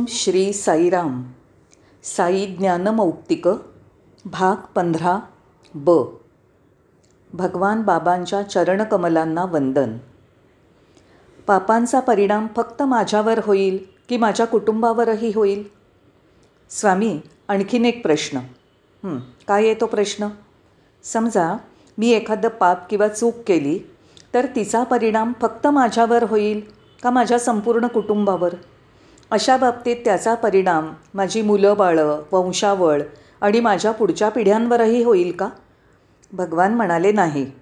ओम श्री साईराम. साई ज्ञानमौक्तिक भाग पंधरा ब. भगवान बाबांच्या चरणकमलांना वंदन. पापांचा परिणाम फक्त माझ्यावर होईल की माझ्या कुटुंबावरही होईल? स्वामी आणखीन एक प्रश्न. काय आहे तो प्रश्न? समजा मी एखादं पाप किंवा चूक केली तर तिचा परिणाम फक्त माझ्यावर होईल का माझ्या संपूर्ण कुटुंबावर? अशा बाबतीत त्याचा परिणाम माझी मुलं बाळं वंशावळ आणि माझ्या पुढच्या पिढ्यांवरही होईल का? भगवान म्हणाले नाही.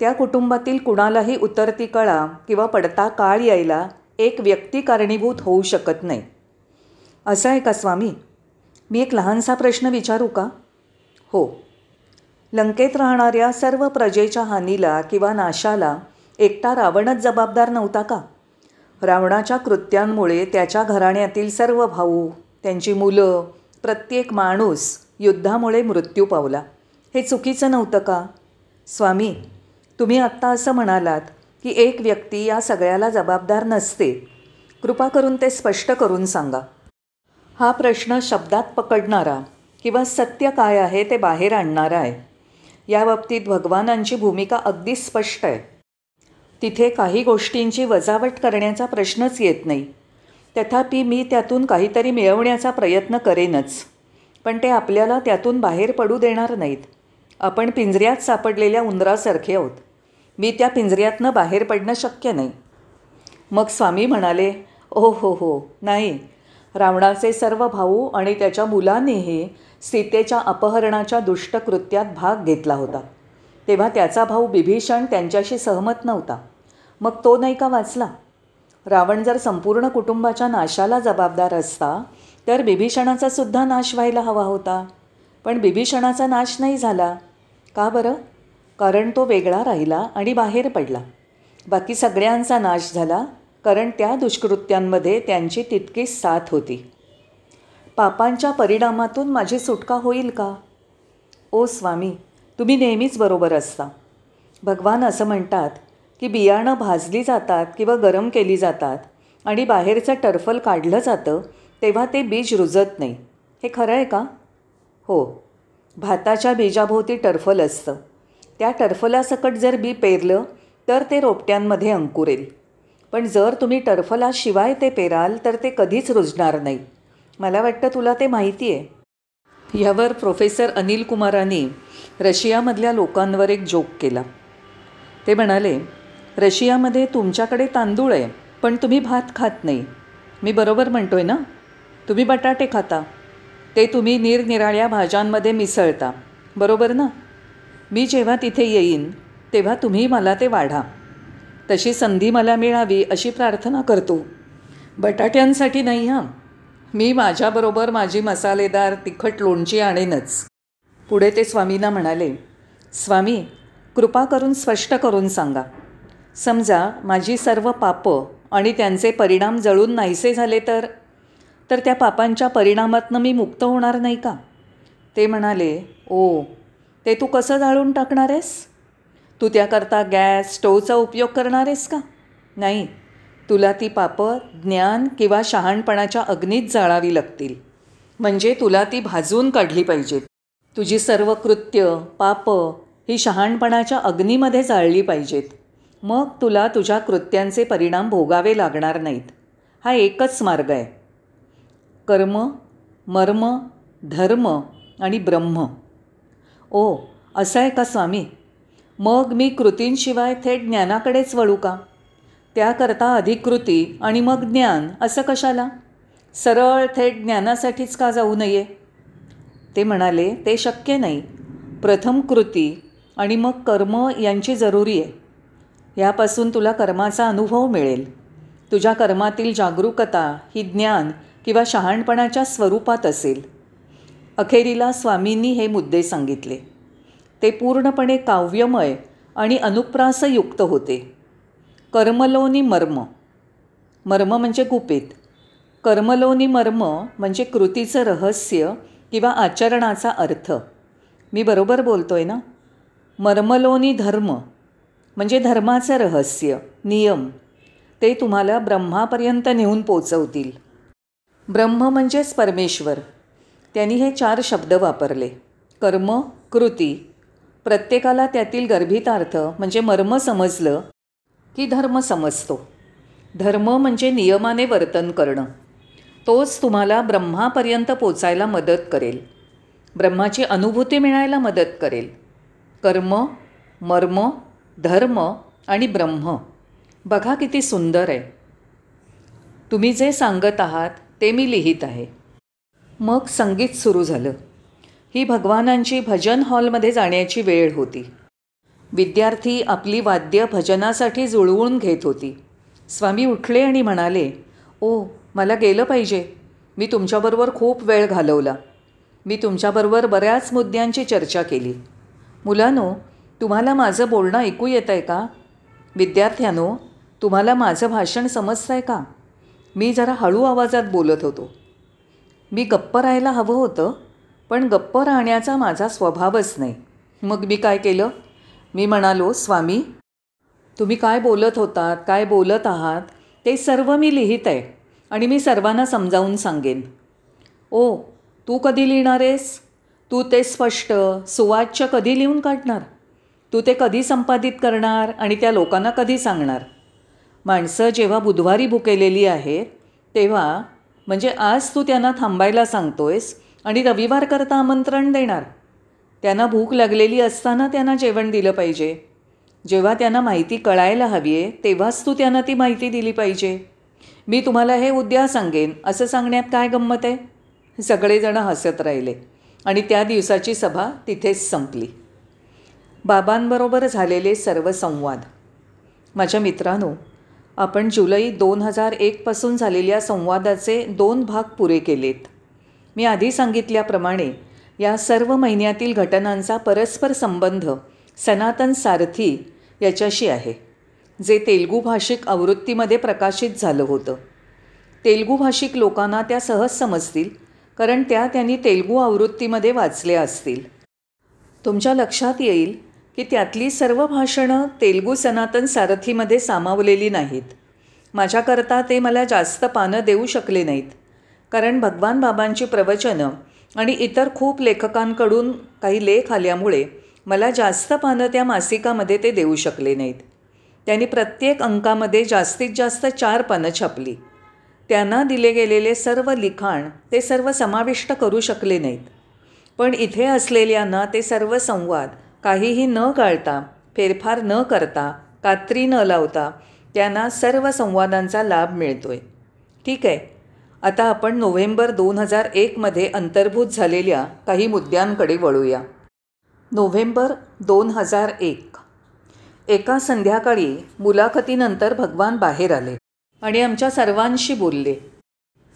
त्या कुटुंबातील कुणालाही उतरती कळा किंवा पडता काळ यायला एक व्यक्ती कारणीभूत होऊ शकत नाही. असं आहे का स्वामी? मी एक लहानसा प्रश्न विचारू का? हो. लंकेत राहणाऱ्या सर्व प्रजेच्या हानीला किंवा नाशाला एकटा रावणच जबाबदार नव्हता का? रावणाच्या कृत्यांमुळे त्याच्या घराण्यातील सर्व भाऊ त्यांची मुलं प्रत्येक माणूस युद्धामुळे मृत्यू पावला. हे चुकीचं नव्हतं का? स्वामी तुम्ही आत्ता असं म्हणालात की एक व्यक्ती या सगळ्याला जबाबदार नसते. कृपा करून ते स्पष्ट करून सांगा. हा प्रश्न शब्दात पकडणारा किंवा सत्य काय आहे ते बाहेर आणणारा आहे. या बाबतीत भगवानांची भूमिका अगदी स्पष्ट आहे. तिथे काही गोष्टींची वजावट करण्याचा प्रश्नच येत नाही. तथापि मी त्यातून काहीतरी मिळवण्याचा प्रयत्न करेनच. पण ते आपल्याला त्यातून बाहेर पडू देणार नाहीत. आपण पिंजऱ्यात सापडलेल्या उंदरासारखे आहोत. मी त्या पिंजऱ्यातनं बाहेर पडणं शक्य नाही. मग स्वामी म्हणाले ओ हो हो नाही. रावणाचे सर्व भाऊ आणि त्याच्या मुलांनीही सीतेच्या अपहरणाच्या दुष्टकृत्यात भाग घेतला होता. तेव्हा त्याचा भाऊ बिभीषण त्यांच्याशी सहमत नव्हता. मग तो नाही का वाचला? रावण जर संपूर्ण कुटुंबाच्या नाशाला जबाबदार असता तर बिभीषणाचा सुद्धा नाश व्हायला हवा होता. पण बिभीषणाचा नाश नाही झाला. का बरं? कारण तो वेगळा राहिला आणि बाहेर पडला. बाकी सगळ्यांचा नाश झाला कारण त्या दुष्कृत्यांमध्ये त्यांची तितकीच साथ होती. पापांच्या परिणामातून माझी सुटका होईल का? ओ स्वामी तुम्ही नेहमीच बरोबर असता. भगवान असं म्हणतात की बियाणं भाजली जातात किंवा गरम केली जातात आणि बाहेरचं टर्फल काढलं जातं तेव्हा ते बीज रुजत नाही. हे खरं आहे का? हो. भाताच्या बीजाभोवती टर्फल असतं. त्या टर्फलासकट जर बी पेरलं तर ते रोपट्यांमध्ये अंकुरेल. पण जर तुम्ही टर्फलाशिवाय ते पेराल तर ते कधीच रुजणार नाही. मला वाटतं तुला ते माहिती आहे ह्यावर प्रोफेसर अनिल कुमारांनी रशियामधल्या लोकांवर एक जोक केला. ते म्हणाले रशियामध्ये तुमच्याकडे तांदूळ आहे पण तुम्ही भात खात नाही. मी बरोबर म्हणतो आहे ना? तुम्ही बटाटे खाता. ते तुम्ही निरनिराळ्या भाज्यांमध्ये मिसळता. बरोबर ना? मी जेव्हा तिथे येईन तेव्हा तुम्ही मला ते वाढा. तशी संधी मला मिळावी अशी प्रार्थना करतो. बटाट्यांसाठी नाही हां. मी माझ्याबरोबर माझी मसालेदार तिखट लोणची आणेनच. पुढे ते स्वामींना म्हणाले स्वामी कृपा करून स्पष्ट करून सांगा. समजा माझी सर्व पापं आणि त्यांचे परिणाम जळून नाहीसे झाले तर? तर त्या पापांच्या परिणामातनं मी मुक्त होणार नाही का? ते म्हणाले ओ ते तू कसं जाळून टाकणार आहेस? तू त्याकरता गॅस स्टोवचा उपयोग करणार आहेस का? नाही तुला ती पापं ज्ञान किंवा शहाणपणाच्या अग्नीत जाळावी लागतील. म्हणजे तुला ती भाजून काढली पाहिजेत. तुझी सर्व कृत्य पापं ही शहाणपणाच्या अग्नीमध्ये जाळली पाहिजेत. मग तुला तुझ्या कृत्यांचे परिणाम भोगावे लागणार नाहीत. हा एकच मार्ग आहे. कर्म मर्म धर्म आणि ब्रह्म. ओ असं आहे का स्वामी? मग मी कृतींशिवाय थेट ज्ञानाकडेच वळू का? त्याकरता अधिकृती आणि मग ज्ञान असं कशाला? सरळ थेट ज्ञानासाठीच का जाऊ नये? ते म्हणाले ते शक्य नाही. प्रथम कृती आणि मग कर्म यांची जरुरी आहे. यापासून तुला कर्माचा अनुभव मिळेल. तुझ्या कर्मातील जागरूकता ही ज्ञान किंवा शहाणपणाच्या स्वरूपात असेल. अखेरीला स्वामींनी हे मुद्दे सांगितले. ते पूर्णपणे काव्यमय आणि अनुप्रासयुक्त होते. कर्मलोनी मर्म. मर्म म्हणजे गुपित. कर्मलोनी मर्म म्हणजे कृतीचं रहस्य किंवा आचरणाचा अर्थ. मी बरोबर बोलतो आहे ना? मर्मलोनी धर्म म्हणजे धर्माचं रहस्य नियम ते तुम्हाला ब्रह्मापर्यंत नेऊन पोचवतील. ब्रह्म म्हणजेच परमेश्वर. त्यांनी हे चार शब्द वापरले. कर्म कृती. प्रत्येकाला त्यातील गर्भितार्थ म्हणजे मर्म समजलं की धर्म समजतो. धर्म म्हणजे नियमाने वर्तन करणं. तोच तुम्हाला ब्रह्मापर्यंत पोचायला मदत करेल. ब्रह्माची अनुभूती मिळायला मदत करेल. कर्म मर्म धर्म आणि ब्रह्म. बघा किती सुंदर आहे. तुम्ही जे सांगत आहात ते मी लिहित आहे. मग संगीत सुरू झालं. ही भगवानांची भजन हॉलमध्ये जाण्याची वेळ होती. विद्यार्थी आपली वाद्य भजनासाठी जुळवून घेत होती. स्वामी उठले आणि म्हणाले ओ मला गेलं पाहिजे. मी तुमच्याबरोबर खूप वेळ घालवला. मी तुमच्याबरोबर बऱ्याच मुद्द्यांची चर्चा केली. मुलांनो तुम्हाला माझं बोलणं ऐकू येतं आहे का? विद्यार्थ्यानो तुम्हाला माझं भाषण समजतं आहे का? मी जरा हळू आवाजात बोलत होतो. मी गप्प राहायला हवं होतं पण गप्प राहण्याचा माझा स्वभावच नाही. मग मी काय केलं? मी म्हणालो स्वामी तुम्ही काय बोलत होतात काय बोलत आहात ते सर्व मी लिहित आहे आणि मी सर्वांना समजावून सांगेन. ओ तू कधी लिहिणार आहेस? तू ते स्पष्ट सुवाच्य कधी लिहून काढणार? तू ते कधी संपादित करणार आणि त्या लोकांना कधी सांगणार? माणसं जेव्हा बुधवारी भुकेलेली आहेत तेव्हा म्हणजे आज तू त्यांना थांबायला सांगतोयस आणि रविवारकरता आमंत्रण देणार. त्यांना भूक लागलेली असताना त्यांना जेवण दिलं पाहिजे. जेव्हा त्यांना माहिती कळायला हवी आहे तेव्हाच तू त्यांना ती माहिती दिली पाहिजे. मी तुम्हाला हे उद्या सांगेन. असं सांगण्यात काय गंमत आहे? सगळेजणं हसत राहिले आणि त्या दिवसाची सभा तिथेच संपली. बाबांबरोबर झालेले सर्व संवाद. माझ्या मित्रांनो आपण जुलै दोन हजार एकपासून झालेल्या संवादाचे दोन भाग पुरे केलेत. मी आधी सांगितल्याप्रमाणे या सर्व महिन्यातील घटनांचा परस्पर संबंध सनातन सारथी याच्याशी आहे. जे तेलगू भाषिक आवृत्तीमध्ये प्रकाशित झालं होतं. तेलगू भाषिक लोकांना त्या सहज समजतील कारण त्या त्यांनी तेलगू आवृत्तीमध्ये वाचल्या असतील. तुमच्या लक्षात येईल की त्यातली सर्व भाषणं तेलगू सनातन सारथीमध्ये सामावलेली नाहीत. माझ्याकरता ते मला जास्त पानं देऊ शकले नाहीत कारण भगवान बाबांची प्रवचनं आणि इतर खूप लेखकांकडून काही लेख आल्यामुळे मला जास्त पानं त्या मासिकामध्ये ते देऊ शकले नाहीत. त्यांनी प्रत्येक अंकामध्ये जास्तीत जास्त चार पानं छापली. त्यांना दिले गेलेले सर्व लिखाण ते सर्व समाविष्ट करू शकले नाहीत. पण इथे असलेल्यांना ते सर्व संवाद काहीही न गाळता फेरफार न करता कात्री न लावता त्यांना सर्व संवादांचा लाभ मिळतो आहे ठीक आहे. आता आपण नोव्हेंबर दोन हजार एकमध्ये अंतर्भूत झालेल्या काही मुद्द्यांकडे वळूया. नोव्हेंबर दोन हजार एक. एका संध्याकाळी मुलाखतीनंतर भगवान बाहेर आले आणि आमच्या सर्वांशी बोलले.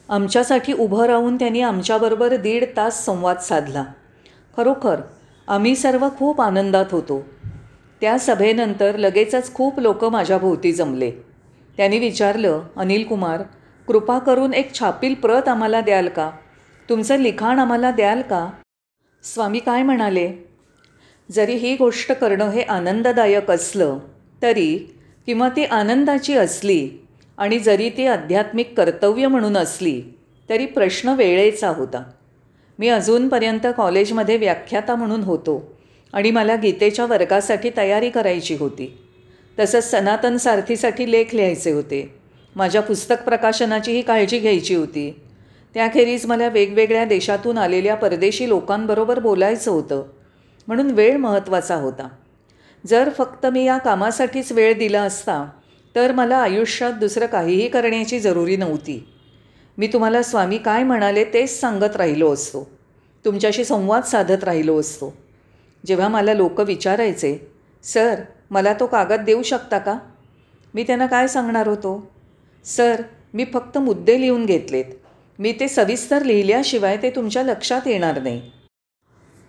आमच्यासाठी उभं राहून त्यांनी आमच्याबरोबर दीड तास संवाद साधला. खरोखर आम्ही सर्व खूप आनंदात होतो. त्या सभेनंतर लगेचच खूप लोक माझ्याभोवती जमले. त्यांनी विचारलं अनिल कुमार कृपा करून एक छापील प्रत आम्हाला द्याल का? तुमचं लिखाण आम्हाला द्याल का? स्वामी काय म्हणाले? जरी ही गोष्ट करणं हे आनंददायक असलं तरी किंवा ती आनंदाची असली आणि जरी ती आध्यात्मिक कर्तव्य म्हणून असली तरी प्रश्न वेळेचा होता. मी अजूनपर्यंत कॉलेजमध्ये व्याख्याता म्हणून होतो आणि मला गीतेच्या वर्गासाठी तयारी करायची होती. तसंच सनातन सारथीसाठी लेख लिहायचे होते. माझ्या पुस्तक प्रकाशनाचीही काळजी घ्यायची होती. त्याखेरीज मला वेगवेगळ्या देशातून आलेल्या परदेशी लोकांबरोबर बोलायचं होतं. म्हणून वेळ महत्त्वाचा होता. जर फक्त मी या कामासाठीच वेळ दिला असता तर मला आयुष्यात दुसरं काहीही करण्याची जरुरी नव्हती. मी तुम्हाला स्वामी काय म्हणाले तेच सांगत राहिलो असतो. तुमच्याशी संवाद साधत राहिलो असतो. जेव्हा मला लोक विचारायचे सर मला तो कागद देऊ शकता का? मी त्यांना काय सांगणार होतो? सर मी फक्त मुद्दे लिहून घेतलेत. मी ते सविस्तर लिहिल्याशिवाय ते तुमच्या लक्षात येणार नाही.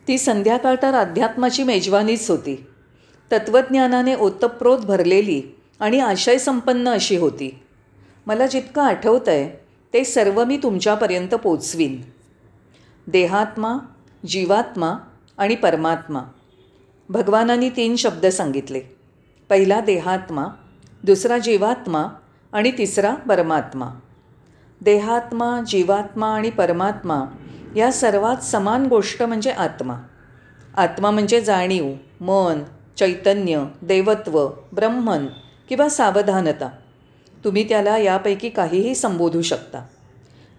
ती संध्याकाळ तर अध्यात्माची मेजवानीच होती. तत्त्वज्ञानाने ओतप्रोत भरलेली आणि आशयसंपन्न अशी होती. मला जितकं आठवतं आहे ते सर्व मी तुमच्यापर्यंत पोचवीन. देहात्मा जीवात्मा आणि परमात्मा. भगवानांनी तीन शब्द सांगितले. पहिला देहात्मा दुसरा जीवात्मा आणि तिसरा परमात्मा. देहात्मा जीवात्मा आणि परमात्मा या सर्वात समान गोष्ट म्हणजे आत्मा. आत्मा म्हणजे जाणीव मन चैतन्य देवत्व ब्रह्मन किंवा सावधानता. तुम्ही त्याला यापैकी काहीही संबोधू शकता.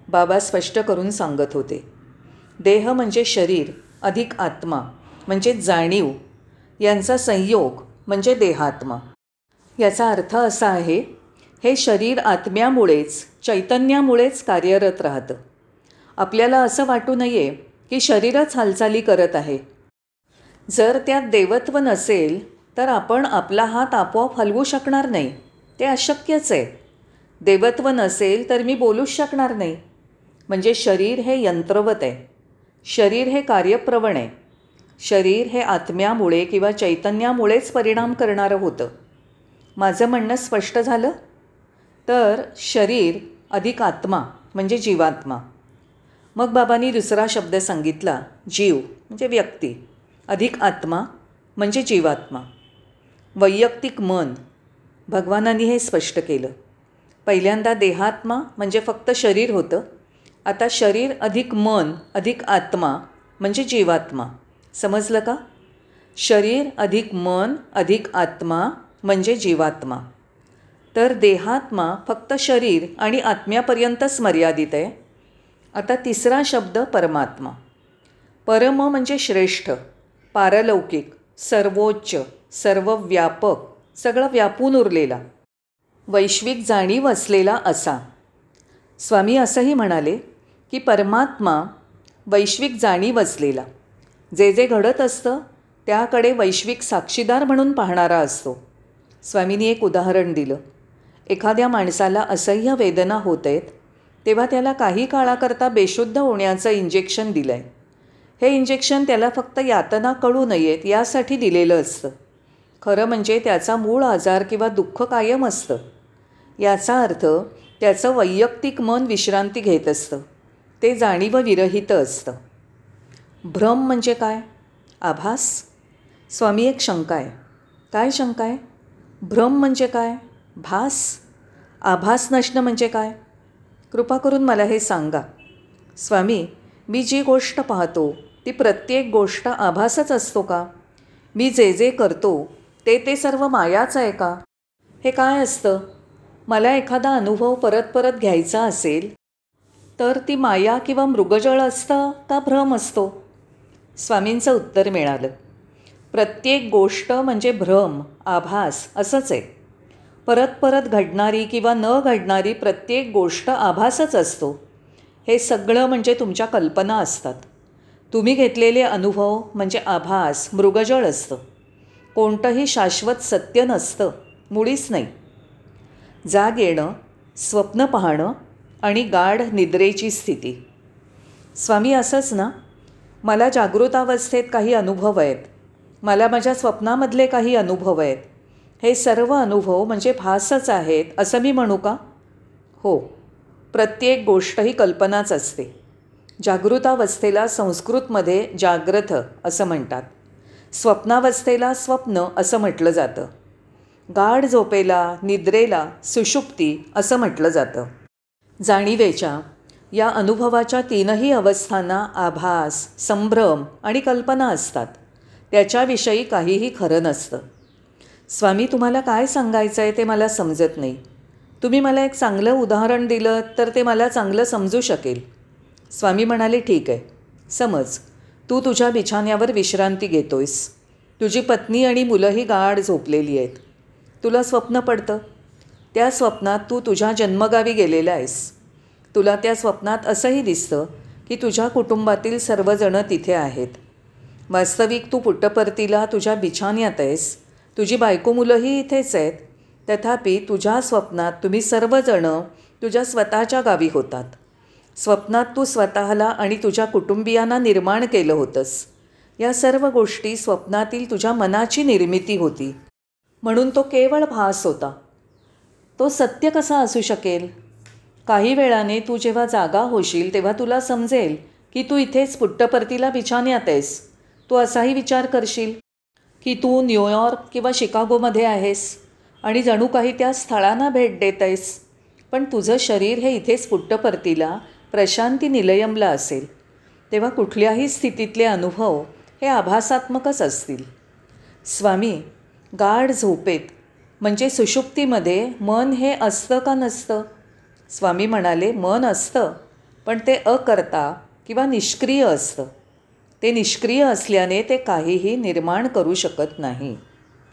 बाबा स्पष्ट करून सांगत होते देह म्हणजे शरीर अधिक आत्मा म्हणजे जाणीव यांचा संयोग म्हणजे देहात्मा. याचा अर्थ असा आहे हे शरीर आत्म्यामुळेच चैतन्यामुळेच कार्यरत राहतं. आपल्याला असं वाटू नये की शरीरच हालचाली करत आहे. जर त्यात देवत्व नसेल तर आपण आपला हात आपोआप हलवू शकणार नाही. ते अशक्यच आहे. देवत्व नसेल तर मी बोलूच शकणार नाही. म्हणजे शरीर हे यंत्रवत आहे. शरीर हे कार्यप्रवण आहे. शरीर हे आत्म्यामुळे किंवा चैतन्यामुळेच परिणाम करणारं होतं. माझं म्हणणं स्पष्ट झालं? तर शरीर अधिक आत्मा म्हणजे जीवात्मा. मग बाबांनी दुसरा शब्द सांगितला जीव म्हणजे व्यक्ती. अधिक आत्मा म्हणजे जीवात्मा. वैयक्तिक मन. भगवानांनी हे स्पष्ट केलं. पहिल्यांदा देहात्मा म्हणजे फक्त शरीर होतं. आता शरीर अधिक मन अधिक आत्मा म्हणजे जीवात्मा. समजलं का? शरीर अधिक मन अधिक आत्मा म्हणजे जीवात्मा. तर देहात्मा फक्त शरीर आणि आत्म्यापर्यंतच मर्यादित आहे. आता तिसरा शब्द परमात्मा. परम म्हणजे श्रेष्ठ पारलौकिक सर्वोच्च सर्वव्यापक सगळं व्यापून उरलेला वैश्विक जाणीव असलेला असा. स्वामी असंही म्हणाले की परमात्मा वैश्विक जाणीव असलेला. जे जे घडत असतं त्याकडे वैश्विक साक्षीदार म्हणून पाहणारा असतो. स्वामींनी एक उदाहरण दिलं. एखाद्या माणसाला असह्य वेदना होत आहेत तेव्हा त्याला काही काळाकरता बेशुद्ध होण्याचं इंजेक्शन दिलं आहे हे इंजेक्शन त्याला फक्त यातना कळू नयेत यासाठी दिलेलं असतं. खरं म्हणजे त्याचा मूळ आजार किंवा दुःख कायम असतं. याचा अर्थ त्याचं वैयक्तिक मन विश्रांती घेत असतं. ते जाणीव विरहित असतं. भ्रम म्हणजे काय? आभास? स्वामी एक शंका आहे. काय शंका आहे? भ्रम म्हणजे काय? भास? आभास नसणं म्हणजे काय? कृपा करून मला हे सांगा. स्वामी मी जी गोष्ट पाहतो ती प्रत्येक गोष्ट आभासच असतो का? मी जे जे करतो ते ते सर्व मायाच आहे का? हे काय असतं? मला एखादा अनुभव परत परत घ्यायचा असेल तर ती माया किंवा मृगजळ असतं का भ्रम असतो? स्वामींचं उत्तर मिळालं. प्रत्येक गोष्ट म्हणजे भ्रम आभास असंच आहे. परत परत घडणारी किंवा न घडणारी प्रत्येक गोष्ट आभासच असतो. हे सगळं म्हणजे तुमच्या कल्पना असतात. तुम्ही घेतलेले अनुभव म्हणजे आभास मृगजळ असतं. कोणतंही शाश्वत सत्य नसतं मुळीच नाही. जाग येणं स्वप्न पाहणं आणि गाढ निद्रेची स्थिती. स्वामी असंच ना? मला जागृतावस्थेत काही अनुभव आहेत. मला माझ्या स्वप्नामधले काही अनुभव आहेत. हे सर्व अनुभव म्हणजे भासच आहेत असं मी म्हणू का? हो प्रत्येक गोष्ट ही कल्पनाच असते. जागृतावस्थेला संस्कृतमध्ये जाग्रथ असं म्हणतात. स्वप्नावस्थेला स्वप्न असं म्हटलं जातं. गाढ झोपेला निद्रेला सुषुप्ती असं म्हटलं जातं. जाणीवेच्या या अनुभवाच्या तीनही अवस्थांना आभास संभ्रम आणि कल्पना असतात. त्याच्याविषयी काहीही खरं नसतं. स्वामी तुम्हाला काय सांगायचं आहे ते मला समजत नाही. तुम्ही मला एक चांगलं उदाहरण दिलं तर ते मला चांगलं समजू शकेल. स्वामी म्हणाले ठीक आहे. समज. तू तुझ्या बिछाण्यावर विश्रांती घेतोयस. तुझी पत्नी आणि मुलंही गाढ झोपलेली आहेत. तुला स्वप्न पडतं. त्या स्वप्नात तू तुझ्या जन्मगावी गेलेला आहेस. तुला त्या स्वप्नात असंही दिसतं की तुझ्या कुटुंबातील सर्वजणं तिथे आहेत. वास्तविक तू पुट्टपरतीला तुझ्या बिछाण्यात आहेस. तुझी बायको मुलंही इथेच आहेत. तथापि तुझ्या स्वप्नात तुम्ही सर्वजणं तुझ्या स्वतःच्या गावी होतात. स्वप्नात तू स्वतःला आणि तुझ्या कुटुंबियांना निर्माण केलं होतंस. या सर्व गोष्टी स्वप्नातील तुझ्या मनाची निर्मिती होती. म्हणून तो केवळ भास होता. तो सत्य कसा असू शकेल? काही वेळाने तू जेव्हा जागा होशील तेव्हा तुला समजेल की तू इथेच पुट्टपरतीला बिछाण्यात आहेस. तू असाही विचार करशील? की तू न्यूयॉर्क किंवा शिकागोमध्ये आहेस आणि जणू काही त्या स्थळांना भेट देत आहेस पण तुझं शरीर हे इथेच पुट्टपर्तीला प्रशांती निलयमला असेल. तेव्हा कुठल्याही स्थितीतले अनुभव हे आभासात्मकच असतील. स्वामी गाढ झोपेत म्हणजे सुषुप्तीमध्ये मन हे असतं का नसतं? स्वामी म्हणाले मन असतं पण ते अकर्ता किंवा निष्क्रिय असतं. ते निष्क्रिय असल्याने ते काहीही निर्माण करू शकत नाही.